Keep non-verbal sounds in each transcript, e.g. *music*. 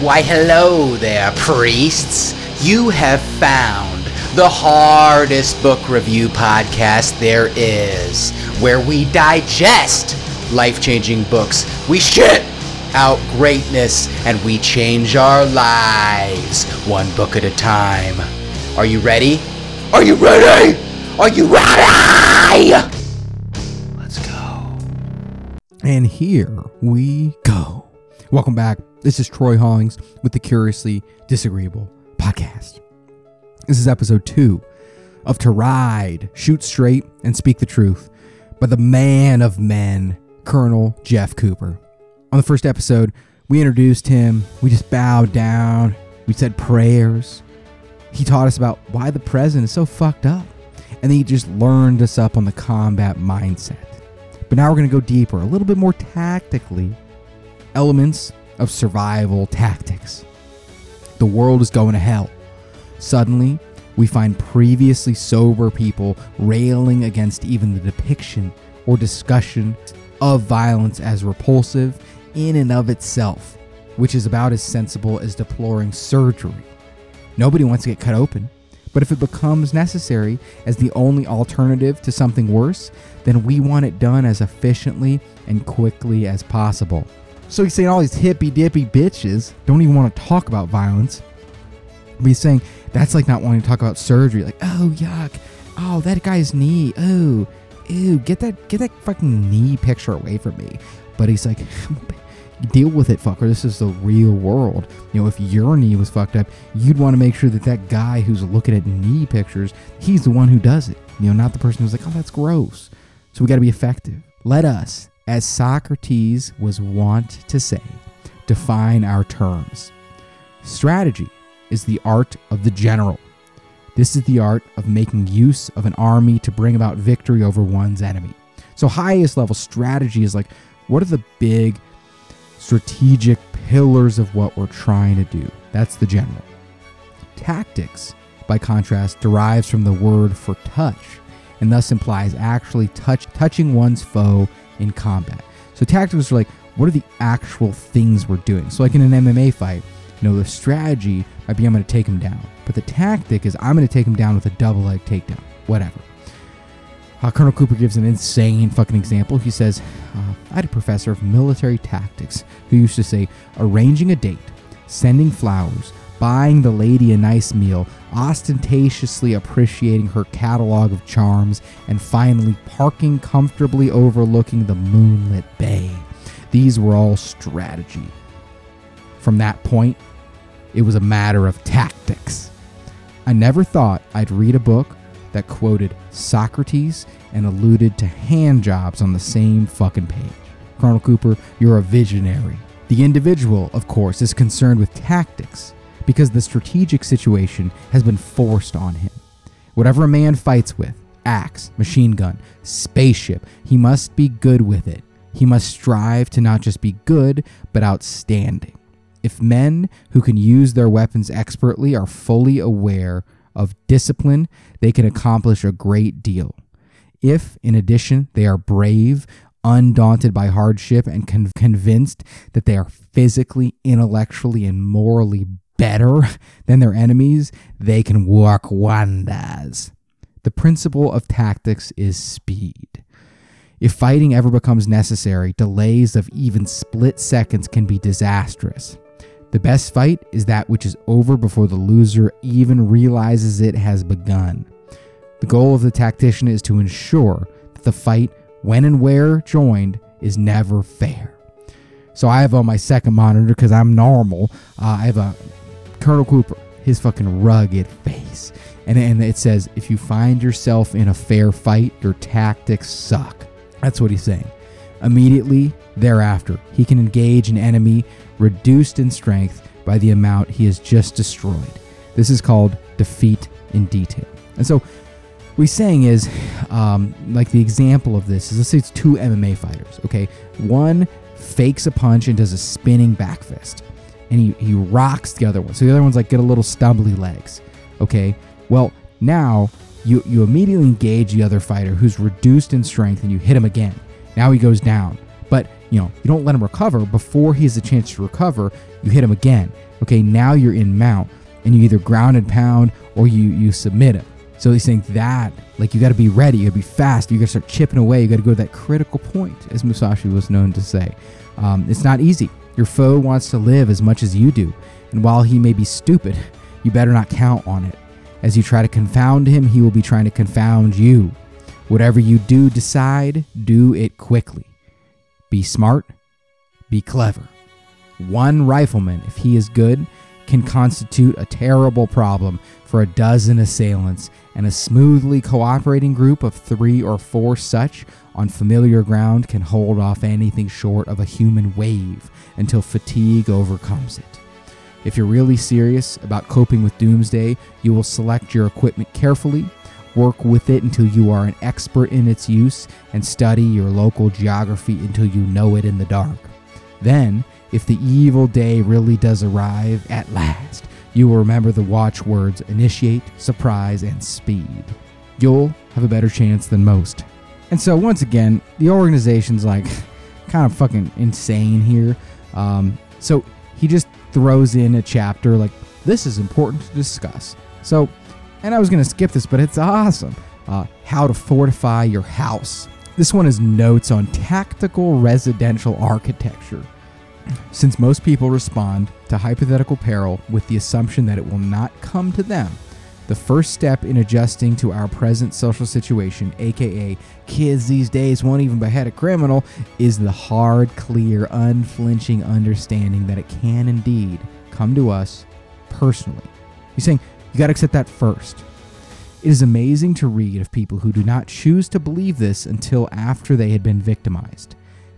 Why, hello there, priests. You have found the hardest book review podcast there is, where we digest life changing books. We shit out greatness and we change our lives one book at a time. Are you ready? Are you ready? Are you ready? Let's go. And here we go. Welcome back. This is Troy Hollings with the Curiously Disagreeable podcast. This is episode two of To Ride, Shoot Straight, and Speak the Truth by the man of men, Colonel Jeff Cooper. On the first episode, we introduced him, we just bowed down, we said prayers. He taught us about why the president is so fucked up, and then he just learned us up on the combat mindset. But now we're going to go deeper, a little bit more tactically. Elements of survival tactics. The world is going to hell. Suddenly, we find previously sober people railing against even the depiction or discussion of violence as repulsive in and of itself, which is about as sensible as deploring surgery. Nobody wants to get cut open, but if it becomes necessary as the only alternative to something worse, then we want it done as efficiently and quickly as possible. So he's saying all these hippy dippy bitches don't even want to talk about violence. But he's saying that's like not wanting to talk about surgery. Like, oh yuck, oh that guy's knee, oh, ew, get that get that fucking knee picture away from me. But he's like, *laughs* deal with it, fucker. This is the real world. You know, if your knee was fucked up, you'd want to make sure that that guy who's looking at knee pictures, he's the one who does it. You know, not the person who's like, oh, that's gross. So we got to be effective. Let us as Socrates was wont to say, define our terms. Strategy is the art of the general. This is the art of making use of an army to bring about victory over one's enemy. So, highest level strategy is like, what are the big strategic pillars of what we're trying to do? That's the general. Tactics, by contrast, derives from the word for touch and thus implies actually touch touching one's foe in combat. So tactics are like, what are the actual things we're doing? So like in an MMA fight, you know, the strategy might be I'm going to take him down, but the tactic is I'm going to take him down with a double leg takedown, whatever. Uh, Colonel Cooper gives an insane fucking example. He says, uh, I had a professor of military tactics who used to say, arranging a date, sending flowers, buying the lady a nice meal, ostentatiously appreciating her catalog of charms, and finally parking comfortably overlooking the moonlit bay. These were all strategy. From that point, it was a matter of tactics. I never thought I'd read a book that quoted Socrates and alluded to hand jobs on the same fucking page. Colonel Cooper, you're a visionary. The individual, of course, is concerned with tactics because the strategic situation has been forced on him. Whatever a man fights with axe, machine gun, spaceship he must be good with it. He must strive to not just be good, but outstanding. If men who can use their weapons expertly are fully aware of discipline, they can accomplish a great deal. If, in addition, they are brave, undaunted by hardship, and con- convinced that they are physically, intellectually, and morally better than their enemies, they can work wonders. The principle of tactics is speed. If fighting ever becomes necessary, delays of even split seconds can be disastrous. The best fight is that which is over before the loser even realizes it has begun. The goal of the tactician is to ensure that the fight, when and where joined, is never fair. So I have on my second monitor because I'm normal. Uh, I have a Colonel Cooper, his fucking rugged face. And, and it says, if you find yourself in a fair fight, your tactics suck. That's what he's saying. Immediately thereafter, he can engage an enemy reduced in strength by the amount he has just destroyed. This is called defeat in detail. And so, what he's saying is, um, like the example of this is let's say it's two MMA fighters, okay? One fakes a punch and does a spinning back fist and he, he rocks the other one. So the other one's like get a little stumbly legs. Okay. Well, now you you immediately engage the other fighter who's reduced in strength and you hit him again. Now he goes down. But you know, you don't let him recover before he has a chance to recover. You hit him again. Okay, now you're in mount, and you either ground and pound or you you submit him. So he's saying that, like, you got to be ready, you got to be fast, you got to start chipping away, you got to go to that critical point, as Musashi was known to say. Um, it's not easy. Your foe wants to live as much as you do, and while he may be stupid, *laughs* you better not count on it. As you try to confound him, he will be trying to confound you. Whatever you do decide, do it quickly. Be smart, be clever. One rifleman, if he is good, can constitute a terrible problem for a dozen assailants, and a smoothly cooperating group of three or four such on familiar ground can hold off anything short of a human wave until fatigue overcomes it. If you're really serious about coping with doomsday, you will select your equipment carefully, work with it until you are an expert in its use, and study your local geography until you know it in the dark. Then, if the evil day really does arrive at last, you will remember the watchwords initiate, surprise, and speed. You'll have a better chance than most. And so, once again, the organization's like *laughs* kind of fucking insane here. Um, so, he just throws in a chapter like, this is important to discuss. So, and I was going to skip this, but it's awesome. Uh, how to fortify your house. This one is notes on tactical residential architecture. Since most people respond to hypothetical peril with the assumption that it will not come to them, the first step in adjusting to our present social situation, aka kids these days won't even behead a criminal, is the hard, clear, unflinching understanding that it can indeed come to us personally. He's saying you got to accept that first. It is amazing to read of people who do not choose to believe this until after they had been victimized.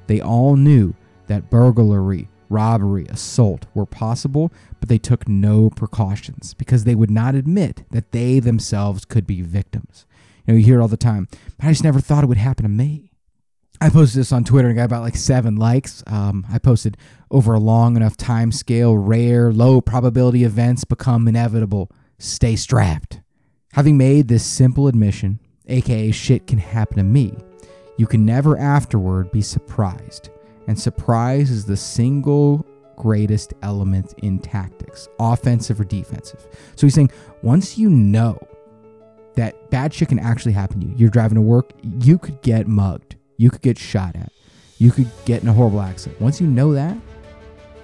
They all knew that burglary, robbery, assault were possible, but they took no precautions because they would not admit that they themselves could be victims. You know, you hear it all the time, but I just never thought it would happen to me. I posted this on Twitter and got about like seven likes. Um, I posted over a long enough time scale, rare, low probability events become inevitable. Stay strapped. Having made this simple admission, aka shit can happen to me, you can never afterward be surprised and surprise is the single greatest element in tactics, offensive or defensive. So he's saying once you know that bad shit can actually happen to you, you're driving to work, you could get mugged, you could get shot at, you could get in a horrible accident. Once you know that,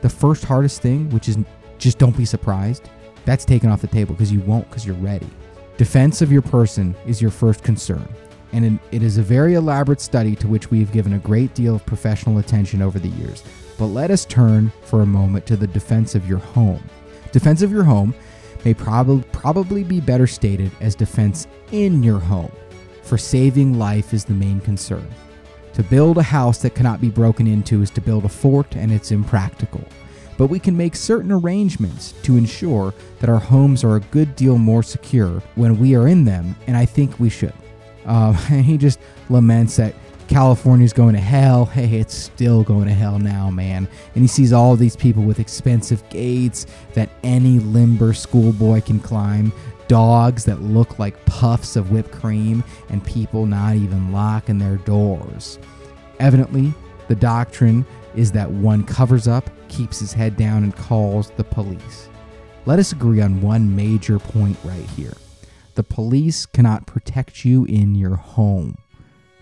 the first hardest thing, which is just don't be surprised, that's taken off the table because you won't because you're ready. Defense of your person is your first concern and it is a very elaborate study to which we have given a great deal of professional attention over the years. But let us turn for a moment to the defense of your home. Defense of your home may prob- probably be better stated as defense in your home, for saving life is the main concern. To build a house that cannot be broken into is to build a fort, and it's impractical. But we can make certain arrangements to ensure that our homes are a good deal more secure when we are in them, and I think we should. Um, and *laughs* he just laments that California's going to hell. Hey, it's still going to hell now, man. And he sees all these people with expensive gates that any limber schoolboy can climb, dogs that look like puffs of whipped cream, and people not even locking their doors. Evidently, the doctrine is that one covers up, keeps his head down, and calls the police. Let us agree on one major point right here. The police cannot protect you in your home.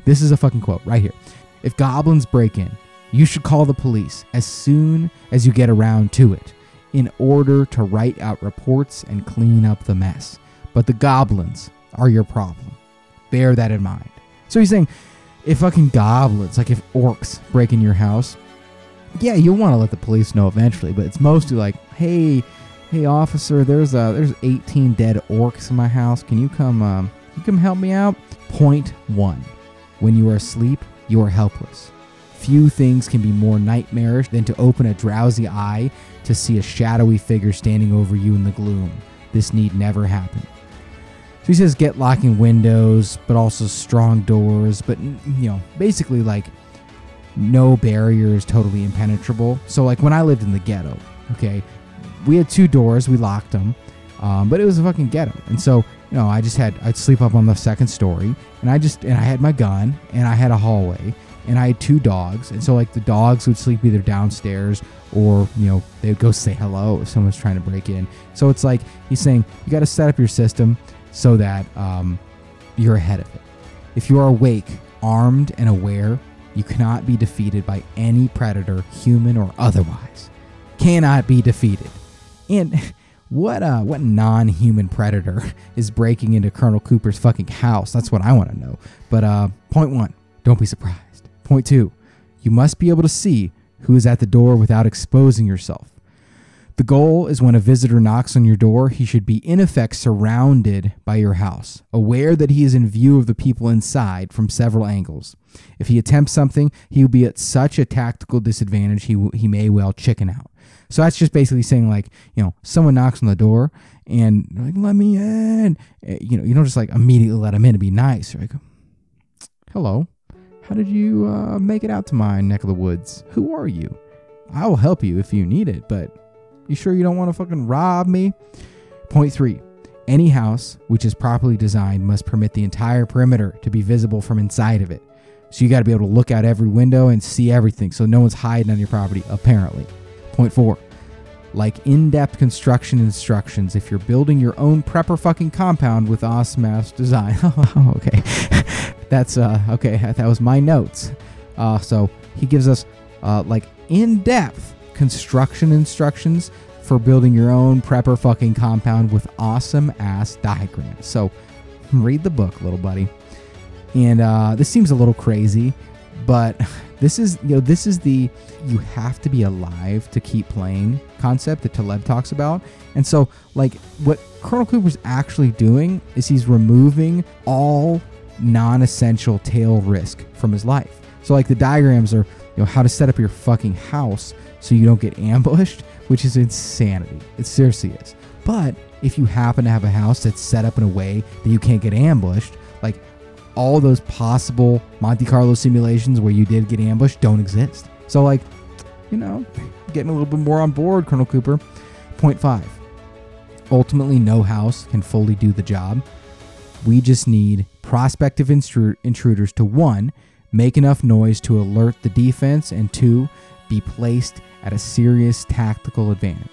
This is a fucking quote right here. If goblins break in, you should call the police as soon as you get around to it in order to write out reports and clean up the mess. But the goblins are your problem. Bear that in mind. So he's saying if fucking goblins, like if orcs break in your house, yeah, you'll want to let the police know eventually, but it's mostly like, hey, Hey officer, there's uh there's 18 dead orcs in my house. Can you come um you come help me out? Point 1. When you are asleep, you are helpless. Few things can be more nightmarish than to open a drowsy eye to see a shadowy figure standing over you in the gloom. This need never happen. So he says get locking windows, but also strong doors, but you know, basically like no barrier is totally impenetrable. So like when I lived in the ghetto, okay, we had two doors, we locked them, um, but it was a fucking ghetto. And so, you know, I just had, I'd sleep up on the second story, and I just, and I had my gun, and I had a hallway, and I had two dogs, and so like the dogs would sleep either downstairs or you know they would go say hello if someone's trying to break in. So it's like he's saying you got to set up your system so that um, you're ahead of it. If you are awake, armed, and aware, you cannot be defeated by any predator, human or otherwise. Cannot be defeated. And what uh what non-human predator is breaking into Colonel Cooper's fucking house? That's what I want to know. But uh point 1, don't be surprised. Point 2, you must be able to see who is at the door without exposing yourself. The goal is when a visitor knocks on your door, he should be in effect surrounded by your house, aware that he is in view of the people inside from several angles. If he attempts something, he will be at such a tactical disadvantage he, w- he may well chicken out. So that's just basically saying, like, you know, someone knocks on the door and like, let me in. Eh, You know, you don't just like immediately let him in to be nice. You're like, hello, how did you uh, make it out to my neck of the woods? Who are you? I will help you if you need it, but you sure you don't want to fucking rob me? Point three. Any house which is properly designed must permit the entire perimeter to be visible from inside of it. So you got to be able to look out every window and see everything so no one's hiding on your property, apparently. Point four. Like in depth construction instructions, if you're building your own prepper fucking compound with awesome ass design. *laughs* oh, okay. *laughs* That's, uh, okay, *laughs* that was my notes. Uh, so he gives us, uh, like in depth construction instructions for building your own prepper fucking compound with awesome ass diagrams. So read the book, little buddy. And uh, this seems a little crazy, but *laughs* this is you know this is the you have to be alive to keep playing concept that Taleb talks about. And so like what Colonel Cooper's actually doing is he's removing all non-essential tail risk from his life. So like the diagrams are you know how to set up your fucking house so you don't get *laughs* ambushed, which is insanity. It seriously is. But if you happen to have a house that's set up in a way that you can't get ambushed, all those possible Monte Carlo simulations where you did get ambushed don't exist. So like, you know, *laughs* getting a little bit more on board, Colonel Cooper. Point five. Ultimately, no house can fully do the job. We just need prospective intruders to one, make enough noise to alert the defense, and two, be placed at a serious tactical advantage.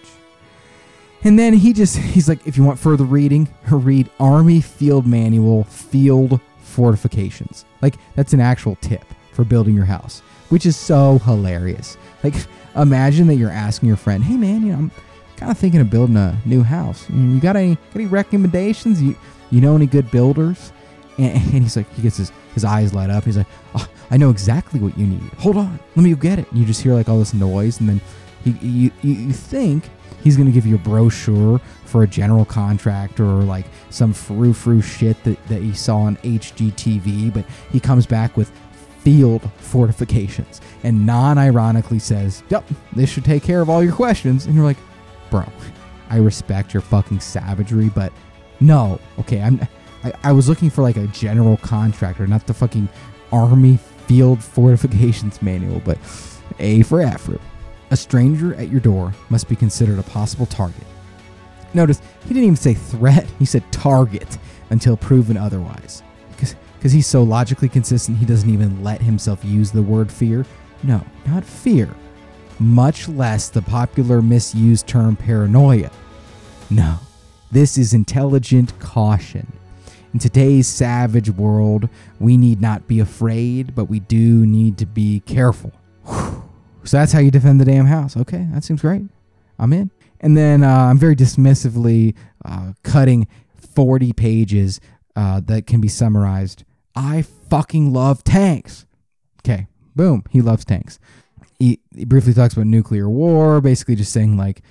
And then he just, *laughs* he's like, if you want further reading, *laughs* read Army Field Manual Field Fortifications. Like, that's an actual tip for building your house, which is so hilarious. Like, *laughs* imagine that you're asking your friend, hey man, you know, I'm kind of thinking of building a new house. You, got any, any recommendations? You, you know any good builders? *laughs* And, and he's like, he gets his, his eyes light up. He's like, oh, I know exactly what you need. Hold on, let me go get it. And you just hear like all this noise, and then he, you, you think he's going to give you a brochure for a general contractor or like some frou frou shit that, that he saw on HGTV, but he comes back with field *laughs* fortifications and non ironically says, Yep, this should take care of all your questions. And you're like, Bro, I respect your fucking savagery, but no, okay, I'm. I, I was looking for like a general contractor, not the fucking army field fortifications manual, but A for effort. A stranger at your door must be considered a possible target. Notice he didn't even say threat, he said target until proven otherwise. Because he's so logically consistent, he doesn't even let himself use the word fear. No, not fear, much less the popular misused term paranoia. No, this is intelligent caution. In today's savage world, we need not be afraid, but we do need to be careful. So that's how you defend the damn house. Okay, that seems great. I'm in. And then uh, I'm very dismissively uh, cutting 40 pages uh, that can be summarized. I fucking love tanks. Okay, boom. He loves tanks. He, he briefly talks about nuclear war, basically just saying, like,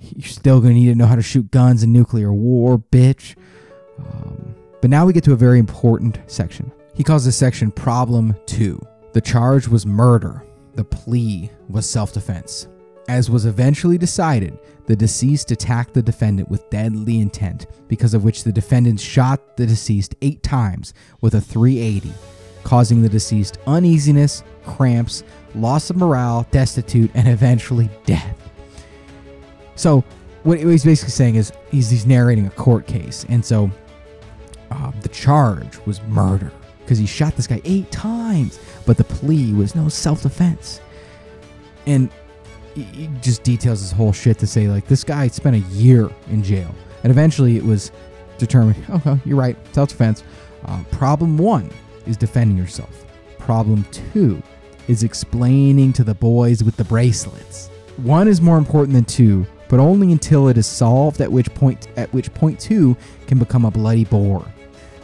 you're still going to need to know how to shoot guns in nuclear war, bitch. Um, but now we get to a very important section. He calls this section Problem 2. The charge was murder, the plea was self defense. As was eventually decided, the deceased attacked the defendant with deadly intent, because of which the defendant shot the deceased eight times with a 380, causing the deceased uneasiness, cramps, loss of morale, destitute, and eventually death. So, what he's basically saying is he's, he's narrating a court case, and so uh, the charge was murder. because he shot this guy eight times. But the plea was no self defense. And he just details his whole shit to say, like, this guy spent a year in jail. And eventually it was determined, *laughs* okay, you're right, self defense. Uh, problem one is defending yourself. Problem two is explaining to the boys with the bracelets. One is more important than two, but only until it is solved, at which point at which point two can become a bloody bore.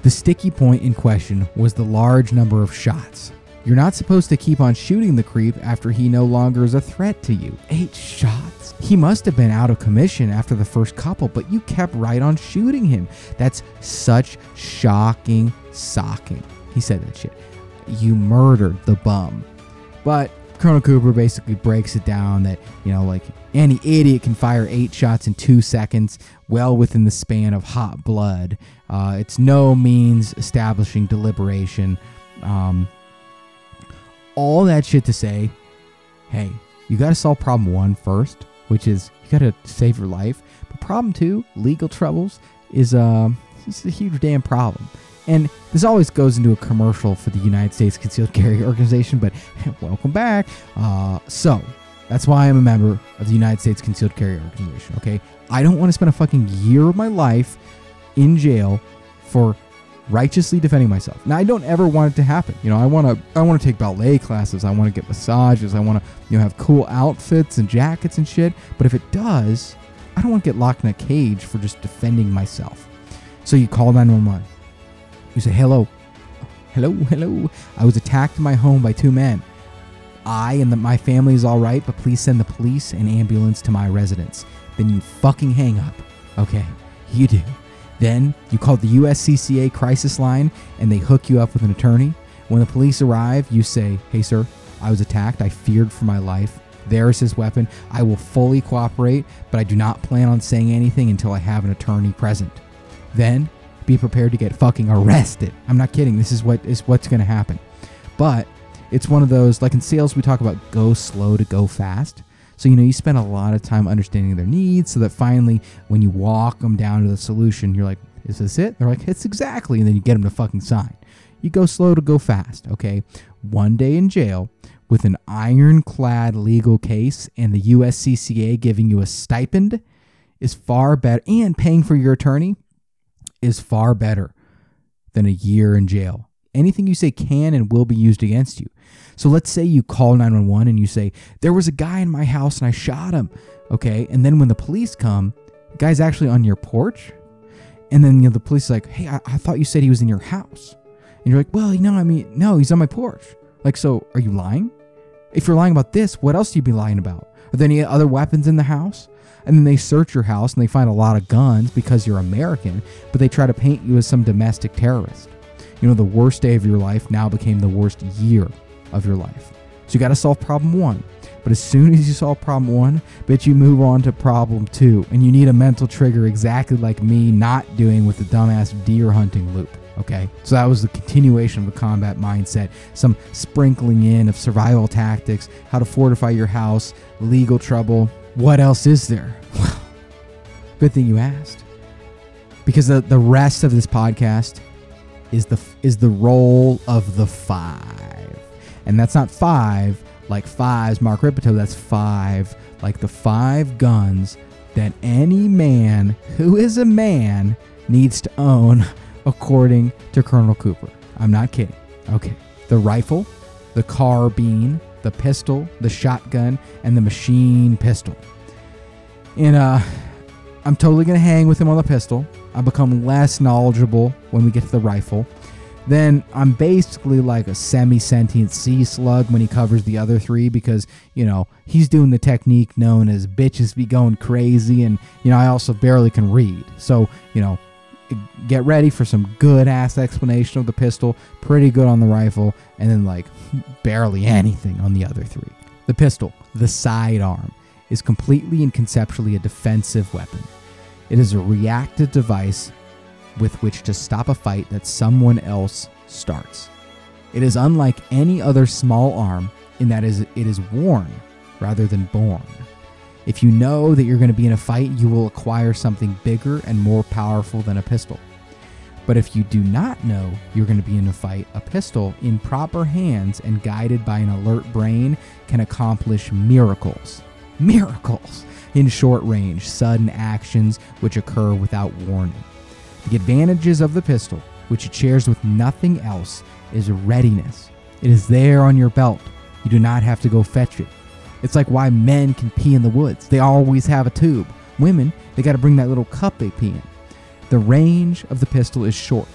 The sticky point in question was the large number of shots. You're not supposed to keep on shooting the creep after he no longer is a threat to you. Eight shots? He must have been out of commission after the first couple, but you kept right on shooting him. That's such shocking socking. He said that shit. You murdered the bum. But Colonel Cooper basically breaks it down that, you know, like any idiot can fire eight shots in two seconds, well within the span of hot blood. Uh, it's no means establishing deliberation. Um, all that shit to say, hey, you got to solve problem one first, which is you got to save your life. But problem two, legal troubles, is um, it's a huge damn problem. And this always goes into a commercial for the United States Concealed Carry Organization, but *laughs* welcome back. Uh, so that's why I'm a member of the United States Concealed Carry Organization. Okay, I don't want to spend a fucking year of my life in jail for righteously defending myself. Now I don't ever want it to happen. You know, I want to I want to take ballet classes, I want to get massages, I want to you know have cool outfits and jackets and shit, but if it does, I don't want to get locked in a cage for just defending myself. So you call 911. You say, "Hello. Hello, hello. I was attacked in my home by two men. I and the, my family is all right, but please send the police and ambulance to my residence." Then you fucking hang up. Okay, you do. Then you call the USCCA crisis line and they hook you up with an attorney. When the police arrive, you say, Hey, sir, I was attacked. I feared for my life. There is his weapon. I will fully cooperate, but I do not plan on saying anything until I have an attorney present. Then be prepared to get fucking arrested. I'm not kidding. This is what is what's going to happen. But it's one of those like in sales we talk about go slow to go fast. So, you know, you spend a lot of time understanding their needs so that finally, when you walk them down to the solution, you're like, is this it? They're like, it's exactly. And then you get them to fucking sign. You go slow to go fast, okay? One day in jail with an ironclad legal case and the USCCA giving you a stipend is far better, and paying for your attorney is far better than a year in jail. Anything you say can and will be used against you. So let's say you call 911 and you say, There was a guy in my house and I shot him. Okay. And then when the police come, the guy's actually on your porch. And then you know, the police is like, Hey, I-, I thought you said he was in your house. And you're like, Well, you know, I mean, no, he's on my porch. Like, so are you lying? If you're lying about this, what else do you be lying about? Are there any other weapons in the house? And then they search your house and they find a lot of guns because you're American, but they try to paint you as some domestic terrorist. You know, the worst day of your life now became the worst year of your life. So you got to solve problem one. But as soon as you solve problem one, bet you move on to problem two. And you need a mental trigger exactly like me not doing with the dumbass deer hunting loop. Okay. So that was the continuation of the combat mindset, some sprinkling in of survival tactics, how to fortify your house, legal trouble. What else is there? *laughs* Well, good thing you asked. Because the, the rest of this podcast is the is the role of the five. And that's not five like fives, Mark Rippetoe, that's five, like the five guns that any man who is a man needs to own, *laughs* according to Colonel Cooper. I'm not kidding. Okay. The rifle, the carbine, the pistol, the shotgun, and the machine pistol. And uh, I'm totally to hang with him on the pistol. I become less knowledgeable when we get to the rifle then I'm basically like a semi sentient sea slug when he covers the other three because, you know, he's doing the technique known as bitches be going crazy. And, you know, I also barely can read. So, you know, get ready for some good ass explanation of the pistol, pretty good on the rifle, and then like barely anything on the other three. The pistol, the sidearm, is completely and conceptually a defensive weapon. It is a reactive device with which to stop a fight that someone else starts. It is unlike any other small arm in that it is worn rather than borne. If you know that you're going to be in a fight, you will acquire something bigger and more powerful than a pistol. But if you do not know you're going to be in a fight, a pistol in proper hands and guided by an alert brain can accomplish miracles. Miracles in short range, sudden actions which occur without warning. The advantages of the pistol, which it shares with nothing else, is readiness. It is there on your belt. You do not have to go fetch it. It's like why men can pee in the woods. They always have a tube. Women, they got to bring that little cup they pee in. The range of the pistol is short.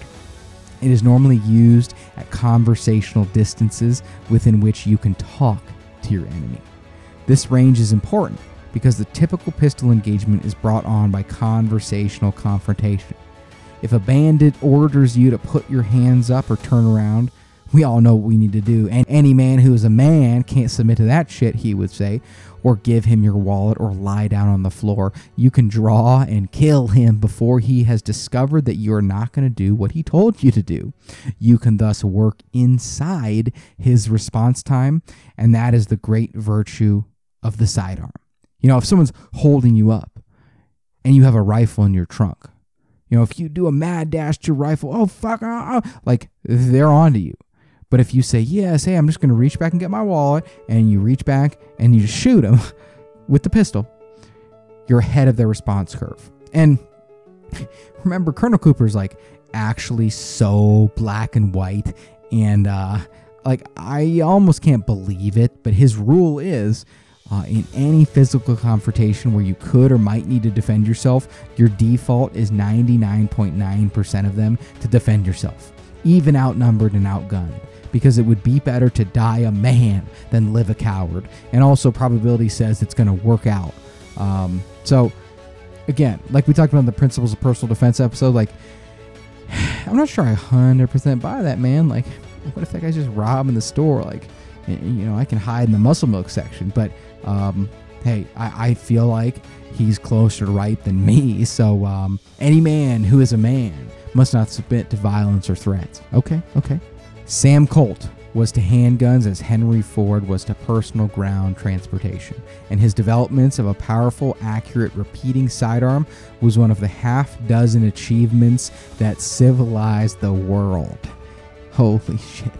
It is normally used at conversational distances within which you can talk to your enemy. This range is important because the typical pistol engagement is brought on by conversational confrontation. If a bandit orders you to put your hands up or turn around, we all know what we need to do. And any man who is a man can't submit to that shit, he would say, or give him your wallet or lie down on the floor. You can draw and kill him before he has discovered that you are not going to do what he told you to do. You can thus work inside his response time, and that is the great virtue of the sidearm. You know, if someone's holding you up and you have a rifle in your trunk, you know, if you do a mad dash to your rifle, oh fuck, uh, uh, like they're onto you. But if you say, yes, hey, I'm just going to reach back and get my wallet, and you reach back and you just shoot them *laughs* with the pistol, you're ahead of their response curve. And *laughs* remember, Colonel Cooper's like actually so black and white. And uh, like, I almost can't believe it, but his rule is uh, in any physical confrontation where you could or might need to defend yourself, your default is 99.9% of them to defend yourself, even outnumbered and outgunned because it would be better to die a man than live a coward. And also, probability says it's going to work out. Um, so, again, like we talked about in the principles of personal defense episode, like, *sighs* I'm not sure I 100% buy that, man. Like, what if that guy's just robbing the store? Like, you know, I can hide in the muscle milk section, but um, hey, I, I feel like he's closer to right than me. *laughs* So, um, any man who is a man must not submit to violence or threats. Okay, okay. Sam Colt was to handguns as Henry Ford was to personal ground transportation, and his developments of a powerful, accurate, repeating sidearm was one of the half dozen achievements that civilized the world. Holy *laughs* shit.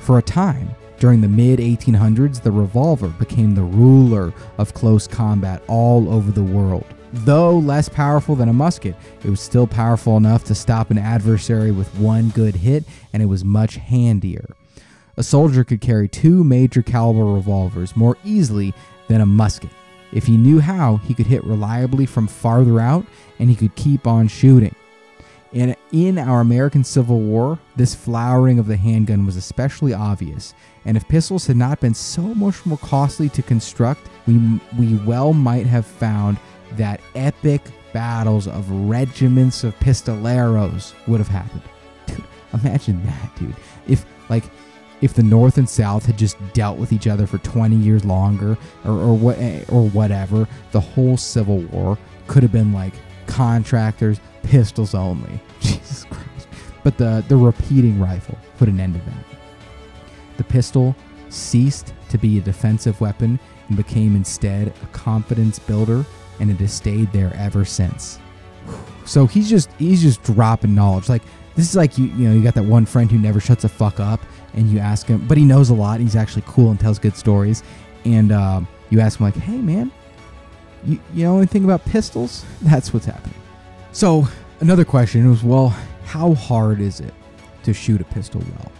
For a time, during the mid 1800s, the revolver became the ruler of close combat all over the world. Though less powerful than a musket, it was still powerful enough to stop an adversary with one good hit, and it was much handier. A soldier could carry two major caliber revolvers more easily than a musket. If he knew how, he could hit reliably from farther out, and he could keep on shooting. In, in our American Civil War, this flowering of the handgun was especially obvious, and if pistols had not been so much more costly to construct, we, we well might have found that epic battles of regiments of pistoleros would have happened. Dude, *laughs* imagine that, dude. If like if the North and South had just dealt with each other for 20 years longer or, or what or whatever, the whole Civil War could have been like contractors, pistols only. *laughs* Jesus Christ. But the, the repeating rifle put an end to that. The pistol ceased to be a defensive weapon and became instead a confidence builder and it has stayed there ever since. So he's just he's just dropping knowledge. Like this is like you you know you got that one friend who never shuts a fuck up, and you ask him, but he knows a lot. He's actually cool and tells good stories, and uh, you ask him like, hey man, you you know anything about pistols? That's what's happening. So another question was, well, how hard is it to shoot a pistol well?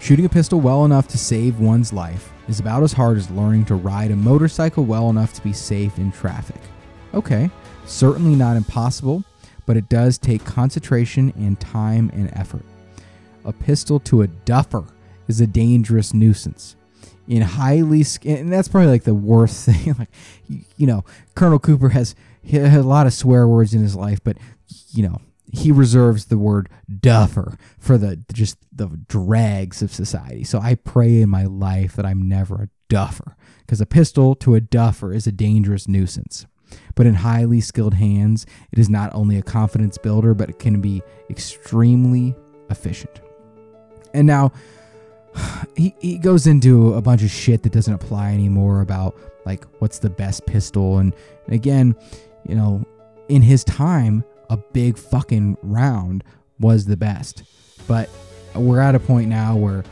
Shooting a pistol well enough to save one's life is about as hard as learning to ride a motorcycle well enough to be safe in traffic. Okay, certainly not impossible, but it does take concentration and time and effort. A pistol to a duffer is a dangerous nuisance. In highly, and that's probably like the worst *laughs* thing. like, you know, Colonel Cooper has had a lot of swear words in his life, but you know, he reserves the word duffer for the just the drags of society. So I pray in my life that I'm never a duffer because a pistol to a duffer is a dangerous nuisance. But in highly skilled hands, it is not only a confidence builder, but it can be extremely efficient. And now he, he goes into a bunch of shit that doesn't apply anymore about like what's the best pistol. And, and again, you know, in his time, a big fucking round was the best. But we're at a point now where,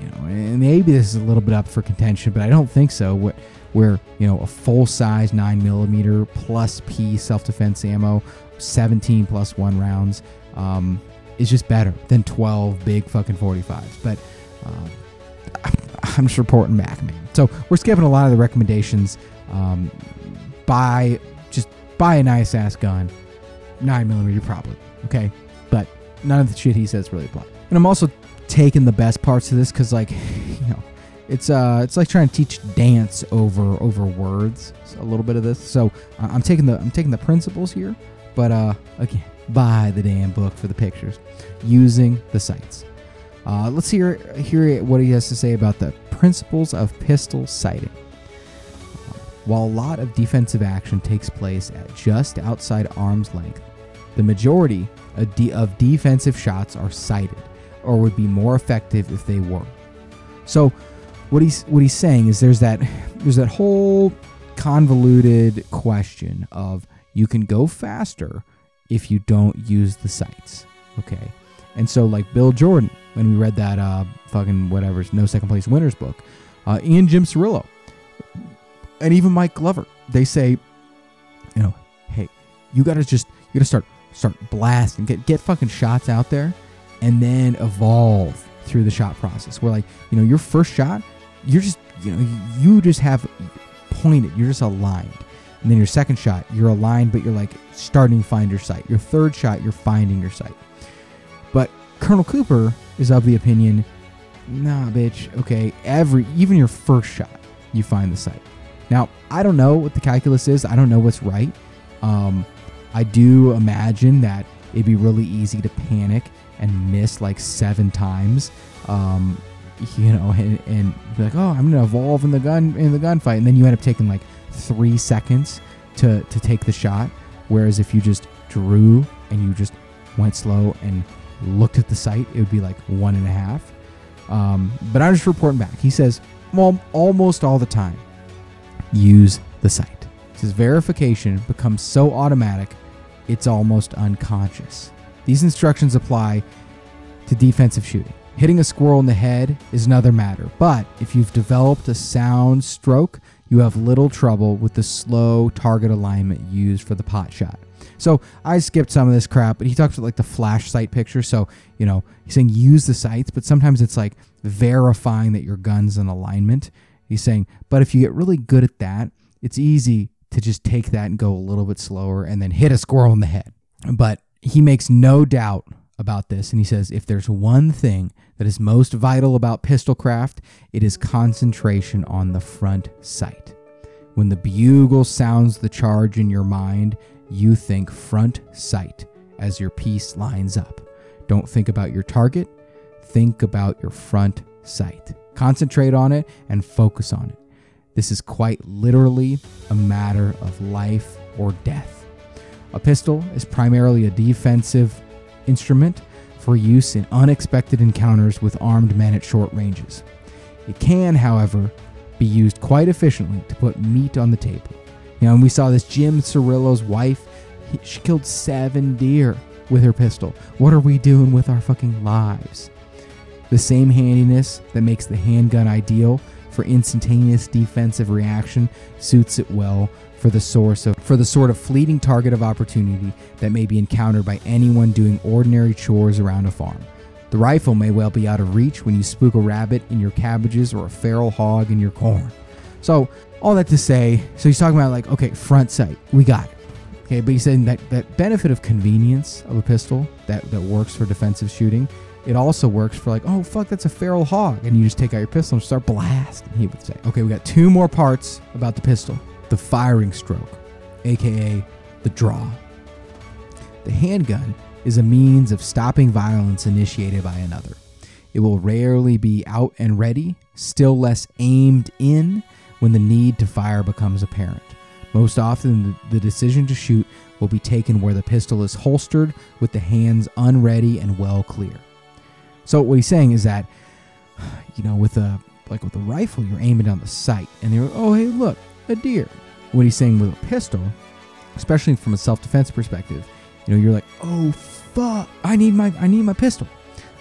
you know, and maybe this is a little bit up for contention, but I don't think so. Where, where you know, a full size 9 millimeter plus P self defense ammo, 17 plus one rounds, um, is just better than 12 big fucking 45s. But um, I'm just reporting back, man. So we're skipping a lot of the recommendations. Um, buy just buy a nice ass gun, nine millimeter probably, okay. But none of the shit he says really apply. And I'm also taking the best parts of this because, like, *laughs* you know, it's uh, it's like trying to teach dance over over words. A little bit of this. So uh, I'm taking the I'm taking the principles here, but uh, again, buy the damn book for the pictures, using the sights. Uh, let's hear hear what he has to say about the principles of pistol sighting. While a lot of defensive action takes place at just outside arm's length, the majority of, de- of defensive shots are sighted, or would be more effective if they were. So, what he's what he's saying is there's that there's that whole convoluted question of you can go faster if you don't use the sights. Okay. And so like Bill Jordan, when we read that uh fucking whatever's no second place winners book, uh Ian Jim Cirillo, and even Mike Glover, they say, you know, hey, you gotta just you gotta start start blasting, get get fucking shots out there, and then evolve through the shot process. Where like, you know, your first shot, you're just you know, you just have pointed, you're just aligned. And then your second shot, you're aligned, but you're like starting to find your sight. Your third shot, you're finding your sight. Colonel Cooper is of the opinion, nah, bitch, okay, every even your first shot, you find the sight. Now, I don't know what the calculus is. I don't know what's right. Um, I do imagine that it'd be really easy to panic and miss like seven times. Um, you know, *laughs* and, and be like, oh, I'm gonna evolve in the gun in the gunfight, and then you end up taking like three seconds to to take the shot. Whereas if you just drew and you just went slow and looked at the sight, it would be like one and a half. Um, but I'm just reporting back. He says, well, almost all the time, use the sight. He says verification becomes so automatic, it's almost unconscious. These instructions apply to defensive shooting. Hitting a squirrel in the head is another matter, but if you've developed a sound stroke, you have little trouble with the slow target alignment used for the pot shot. So I skipped some of this crap, but he talks about like the flash sight picture. So, you know, he's saying use the sights, but sometimes it's like verifying that your gun's in alignment. He's saying, but if you get really good at that, it's easy to just take that and go a little bit slower and then hit a squirrel in the head. But he makes no doubt about this. And he says, if there's one thing that is most vital about pistol craft, it is concentration on the front sight. When the bugle sounds the charge in your mind, you think front sight as your piece lines up. Don't think about your target, think about your front sight. Concentrate on it and focus on it. This is quite literally a matter of life or death. A pistol is primarily a defensive instrument for use in unexpected encounters with armed men at short ranges. It can, however, be used quite efficiently to put meat on the table. You know, and we saw this Jim Cirillo's wife, he, she killed seven deer with her pistol. What are we doing with our fucking lives? The same handiness that makes the handgun ideal for instantaneous defensive reaction suits it well for the source of for the sort of fleeting target of opportunity that may be encountered by anyone doing ordinary chores around a farm. The rifle may well be out of reach when you spook a rabbit in your cabbages or a feral hog in your corn. So, all that to say, so he's talking about like, okay, front sight, we got it. Okay, but he's saying that that benefit of convenience of a pistol that, that works for defensive shooting, it also works for like, oh fuck, that's a feral hog, and you just take out your pistol and start blasting. He would say, okay, we got two more parts about the pistol: the firing stroke, aka the draw. The handgun is a means of stopping violence initiated by another. It will rarely be out and ready, still less aimed in when the need to fire becomes apparent. Most often, the decision to shoot will be taken where the pistol is holstered with the hands unready and well clear. So what he's saying is that, *sighs* you know, with a like with a rifle, you're aiming down the sight, and you're oh hey look a deer. What he's saying with a pistol, especially from a self-defense perspective, you know, you're like, "Oh fuck, I need my I need my pistol."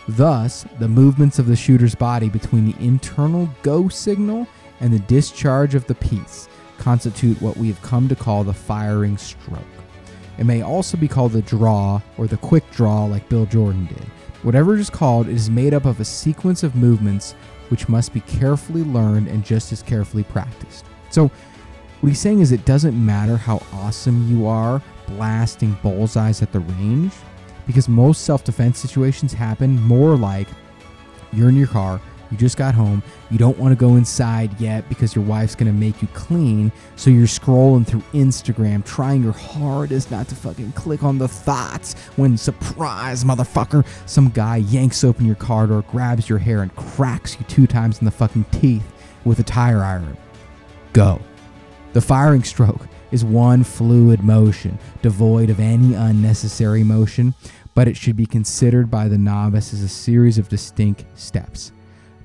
Thus, the movements of the shooter's body between the internal go signal and the discharge of the piece constitute what we have come to call the firing stroke. It may also be called the draw or the quick draw, like Bill Jordan did. Whatever it is called, it is made up of a sequence of movements which must be carefully learned and just as carefully practiced. So, what he's saying is it doesn't matter how awesome you are blasting bullseyes at the range, because most self defense situations happen more like you're in your car, you just got home. You don't want to go inside yet because your wife's going to make you clean. So you're scrolling through Instagram, trying your hardest not to fucking click on the thoughts when, surprise, motherfucker, some guy yanks open your car door, grabs your hair, and cracks you two times in the fucking teeth with a tire iron. Go. The firing stroke is one fluid motion, devoid of any unnecessary motion, but it should be considered by the novice as a series of distinct steps.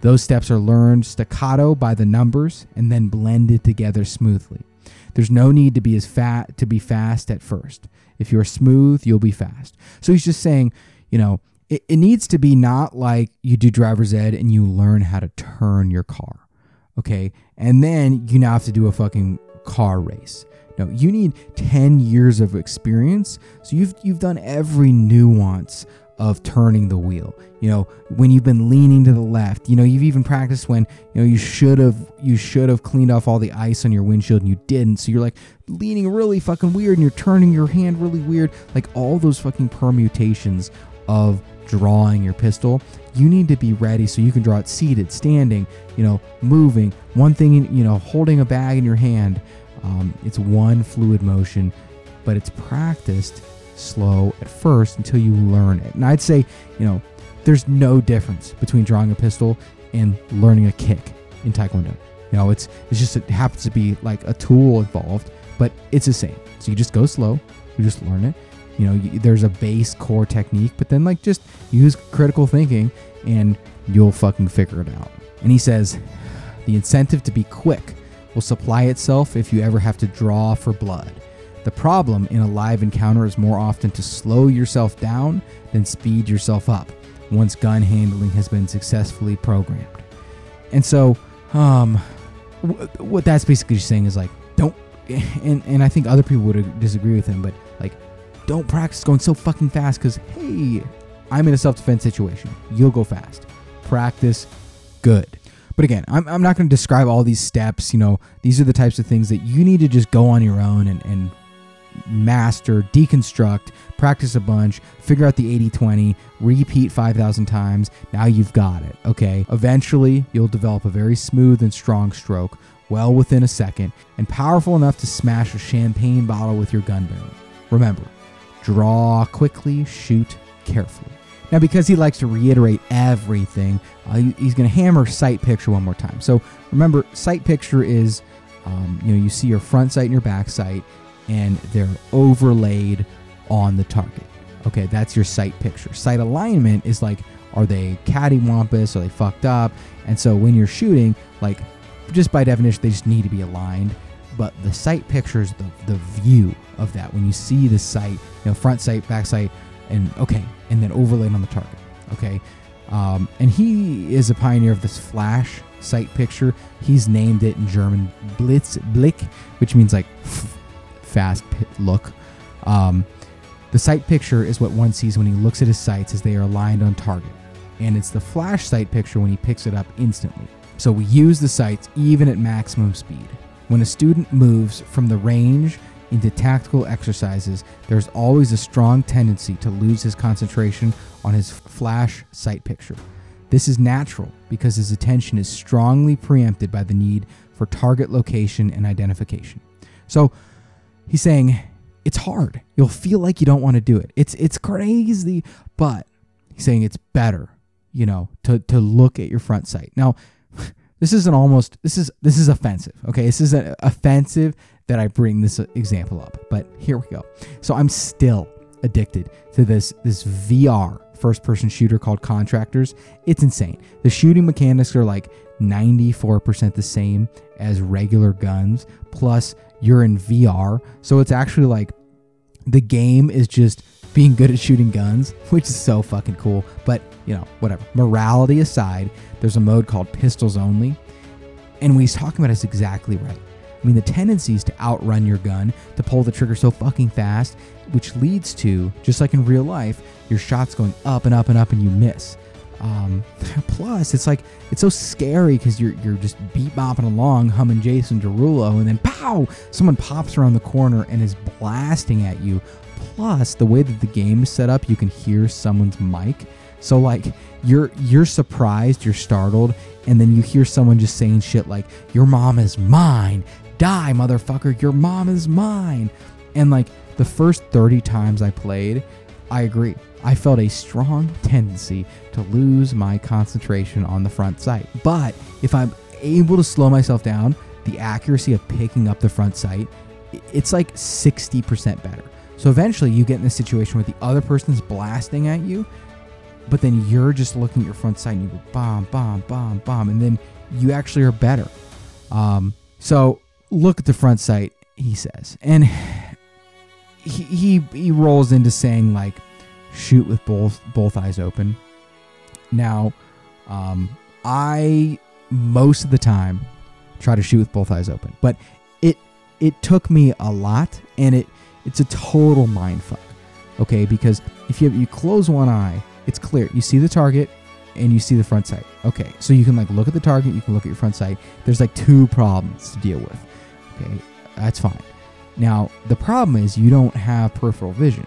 Those steps are learned staccato by the numbers and then blended together smoothly. There's no need to be as fat to be fast at first. If you're smooth, you'll be fast. So he's just saying, you know, it, it needs to be not like you do driver's ed and you learn how to turn your car. Okay. And then you now have to do a fucking car race. No, you need 10 years of experience. So you've you've done every nuance of turning the wheel. You know, when you've been leaning to the left, you know, you've even practiced when, you know, you should have you should have cleaned off all the ice on your windshield and you didn't. So you're like leaning really fucking weird and you're turning your hand really weird. Like all those fucking permutations of drawing your pistol, you need to be ready so you can draw it seated, standing, you know, moving. One thing, you know, holding a bag in your hand. Um, it's one fluid motion, but it's practiced slow at first until you learn it. And I'd say, you know, there's no difference between drawing a pistol and learning a kick in Taekwondo. You know, it's it's just it happens to be like a tool involved, but it's the same. So you just go slow, you just learn it. You know, you, there's a base core technique, but then like just use critical thinking and you'll fucking figure it out. And he says, the incentive to be quick will supply itself if you ever have to draw for blood. The problem in a live encounter is more often to slow yourself down than speed yourself up once gun handling has been successfully programmed. And so, um, what that's basically saying is like, don't, *laughs* and, and I think other people would disagree with him, but like, don't practice going so fucking fast because, hey, I'm in a self defense situation. You'll go fast. Practice good. But again, I'm, I'm not going to describe all these steps. You know, these are the types of things that you need to just go on your own and, and master, deconstruct, practice a bunch, figure out the 80 20, repeat 5,000 times. Now you've got it, okay? Eventually, you'll develop a very smooth and strong stroke, well within a second, and powerful enough to smash a champagne bottle with your gun barrel. Remember, draw quickly, shoot carefully. Now, because he likes to reiterate everything, uh, he's going to hammer sight picture one more time. So remember, sight picture is, um, you know, you see your front sight and your back sight and they're overlaid on the target. Okay, that's your sight picture. Sight alignment is like, are they cattywampus? Are they fucked up? And so when you're shooting, like, just by definition, they just need to be aligned. But the sight picture is the, the view of that. When you see the sight, you know, front sight, back sight, and okay, and then overlaid on the target. Okay. Um, and he is a pioneer of this flash sight picture. He's named it in German Blitz Blick, which means like f- fast look. Um, the sight picture is what one sees when he looks at his sights as they are aligned on target, and it's the flash sight picture when he picks it up instantly. So we use the sights even at maximum speed. When a student moves from the range into tactical exercises, there's always a strong tendency to lose his concentration on his flash sight picture. This is natural because his attention is strongly preempted by the need for target location and identification. So, he's saying it's hard. You'll feel like you don't want to do it. It's it's crazy, but he's saying it's better, you know, to to look at your front sight. Now, *laughs* this is an almost this is this is offensive. Okay, this is an offensive that I bring this example up. But here we go. So I'm still addicted to this this VR first person shooter called Contractors. It's insane. The shooting mechanics are like 94% the same as regular guns, plus you're in VR. So it's actually like the game is just being good at shooting guns, *laughs* which is so fucking cool. But, you know, whatever. Morality aside, there's a mode called pistols only. And what he's talking about is exactly right. I mean, the tendency is to outrun your gun, to pull the trigger so fucking fast, which leads to, just like in real life, your shots going up and up and up and you miss. Um, plus, it's like it's so scary because you're you're just beat bopping along, humming Jason Derulo, and then pow, someone pops around the corner and is blasting at you. Plus, the way that the game is set up, you can hear someone's mic. So like you're you're surprised, you're startled, and then you hear someone just saying shit like, "Your mom is mine, die, motherfucker! Your mom is mine," and like the first 30 times I played, I agree. I felt a strong tendency to lose my concentration on the front sight. But if I'm able to slow myself down, the accuracy of picking up the front sight, it's like 60% better. So eventually you get in a situation where the other person's blasting at you, but then you're just looking at your front sight and you go bomb, bomb, bomb, bomb, and then you actually are better. Um, so look at the front sight, he says. And *sighs* he, he he rolls into saying like shoot with both both eyes open. Now, um, I most of the time try to shoot with both eyes open, but it it took me a lot, and it it's a total mind fuck. Okay, because if you have, you close one eye, it's clear you see the target and you see the front sight. Okay, so you can like look at the target, you can look at your front sight. There's like two problems to deal with. Okay, that's fine. Now the problem is you don't have peripheral vision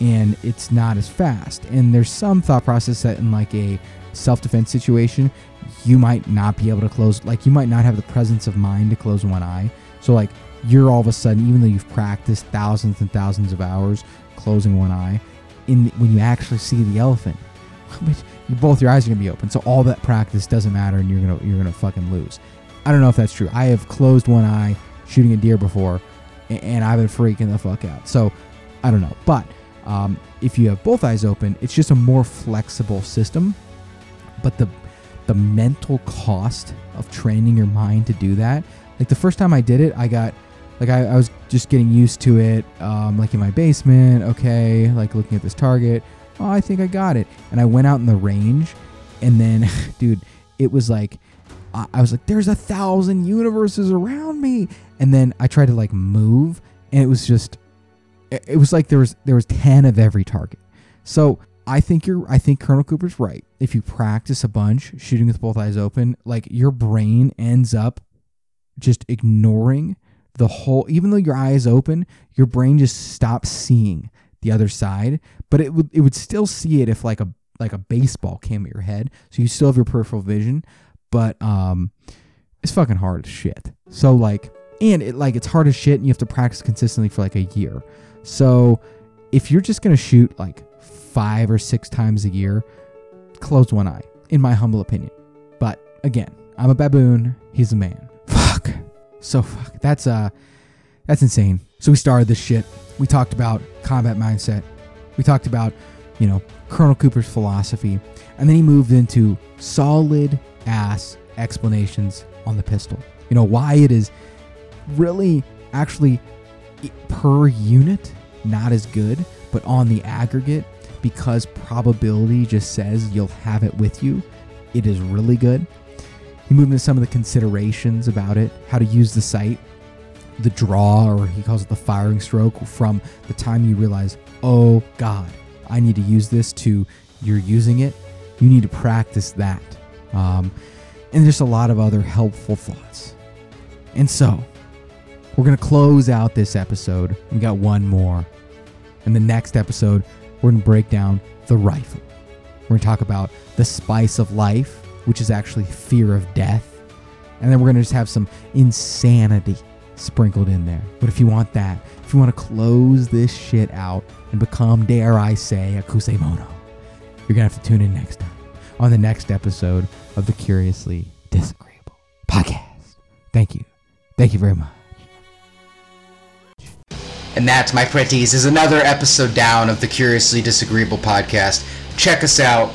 and it's not as fast. And there's some thought process that in like a self defense situation, you might not be able to close, like you might not have the presence of mind to close one eye. So like you're all of a sudden, even though you've practiced thousands and thousands of hours closing one eye, in when you actually see the elephant, *laughs* both your eyes are gonna be open. So all that practice doesn't matter, and you're gonna you're gonna fucking lose. I don't know if that's true. I have closed one eye shooting a deer before, and I've been freaking the fuck out. So I don't know, but um, if you have both eyes open, it's just a more flexible system. But the the mental cost of training your mind to do that, like the first time I did it, I got like I, I was just getting used to it, um, like in my basement. Okay, like looking at this target. Oh, I think I got it. And I went out in the range, and then, *laughs* dude, it was like I was like, "There's a thousand universes around me," and then I tried to like move, and it was just it was like there was there was 10 of every target. So I think you're I think Colonel Cooper's right. If you practice a bunch shooting with both eyes open, like your brain ends up just ignoring the whole even though your eye is open, your brain just stops seeing the other side, but it would it would still see it if like a like a baseball came at your head. So you still have your peripheral vision, but um it's fucking hard as shit. So like and it like it's hard as shit and you have to practice consistently for like a year. So if you're just going to shoot like five or six times a year, close one eye, in my humble opinion. But again, I'm a baboon. He's a man. Fuck. So fuck. That's uh, that's insane. So we started this shit. We talked about combat mindset. We talked about, you know, Colonel Cooper's philosophy, and then he moved into solid ass explanations on the pistol. You know why it is really actually per unit not as good, but on the aggregate, because probability just says you'll have it with you, it is really good. He moved into some of the considerations about it, how to use the sight, the draw, or he calls it the firing stroke, from the time you realize, oh God, I need to use this to you're using it. You need to practice that. Um, and just a lot of other helpful thoughts. And so, we're going to close out this episode. We got one more. In the next episode, we're going to break down the rifle. We're going to talk about the spice of life, which is actually fear of death. And then we're going to just have some insanity sprinkled in there. But if you want that, if you want to close this shit out and become, dare I say, a Kusemono, you're going to have to tune in next time on the next episode of the Curiously Disagreeable podcast. Thank you. Thank you very much. And that, my pretties, is another episode down of the Curiously Disagreeable podcast. Check us out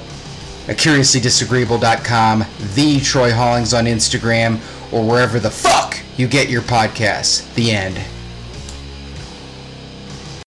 at curiouslydisagreeable.com, the Troy Hollings on Instagram, or wherever the fuck you get your podcasts. The end.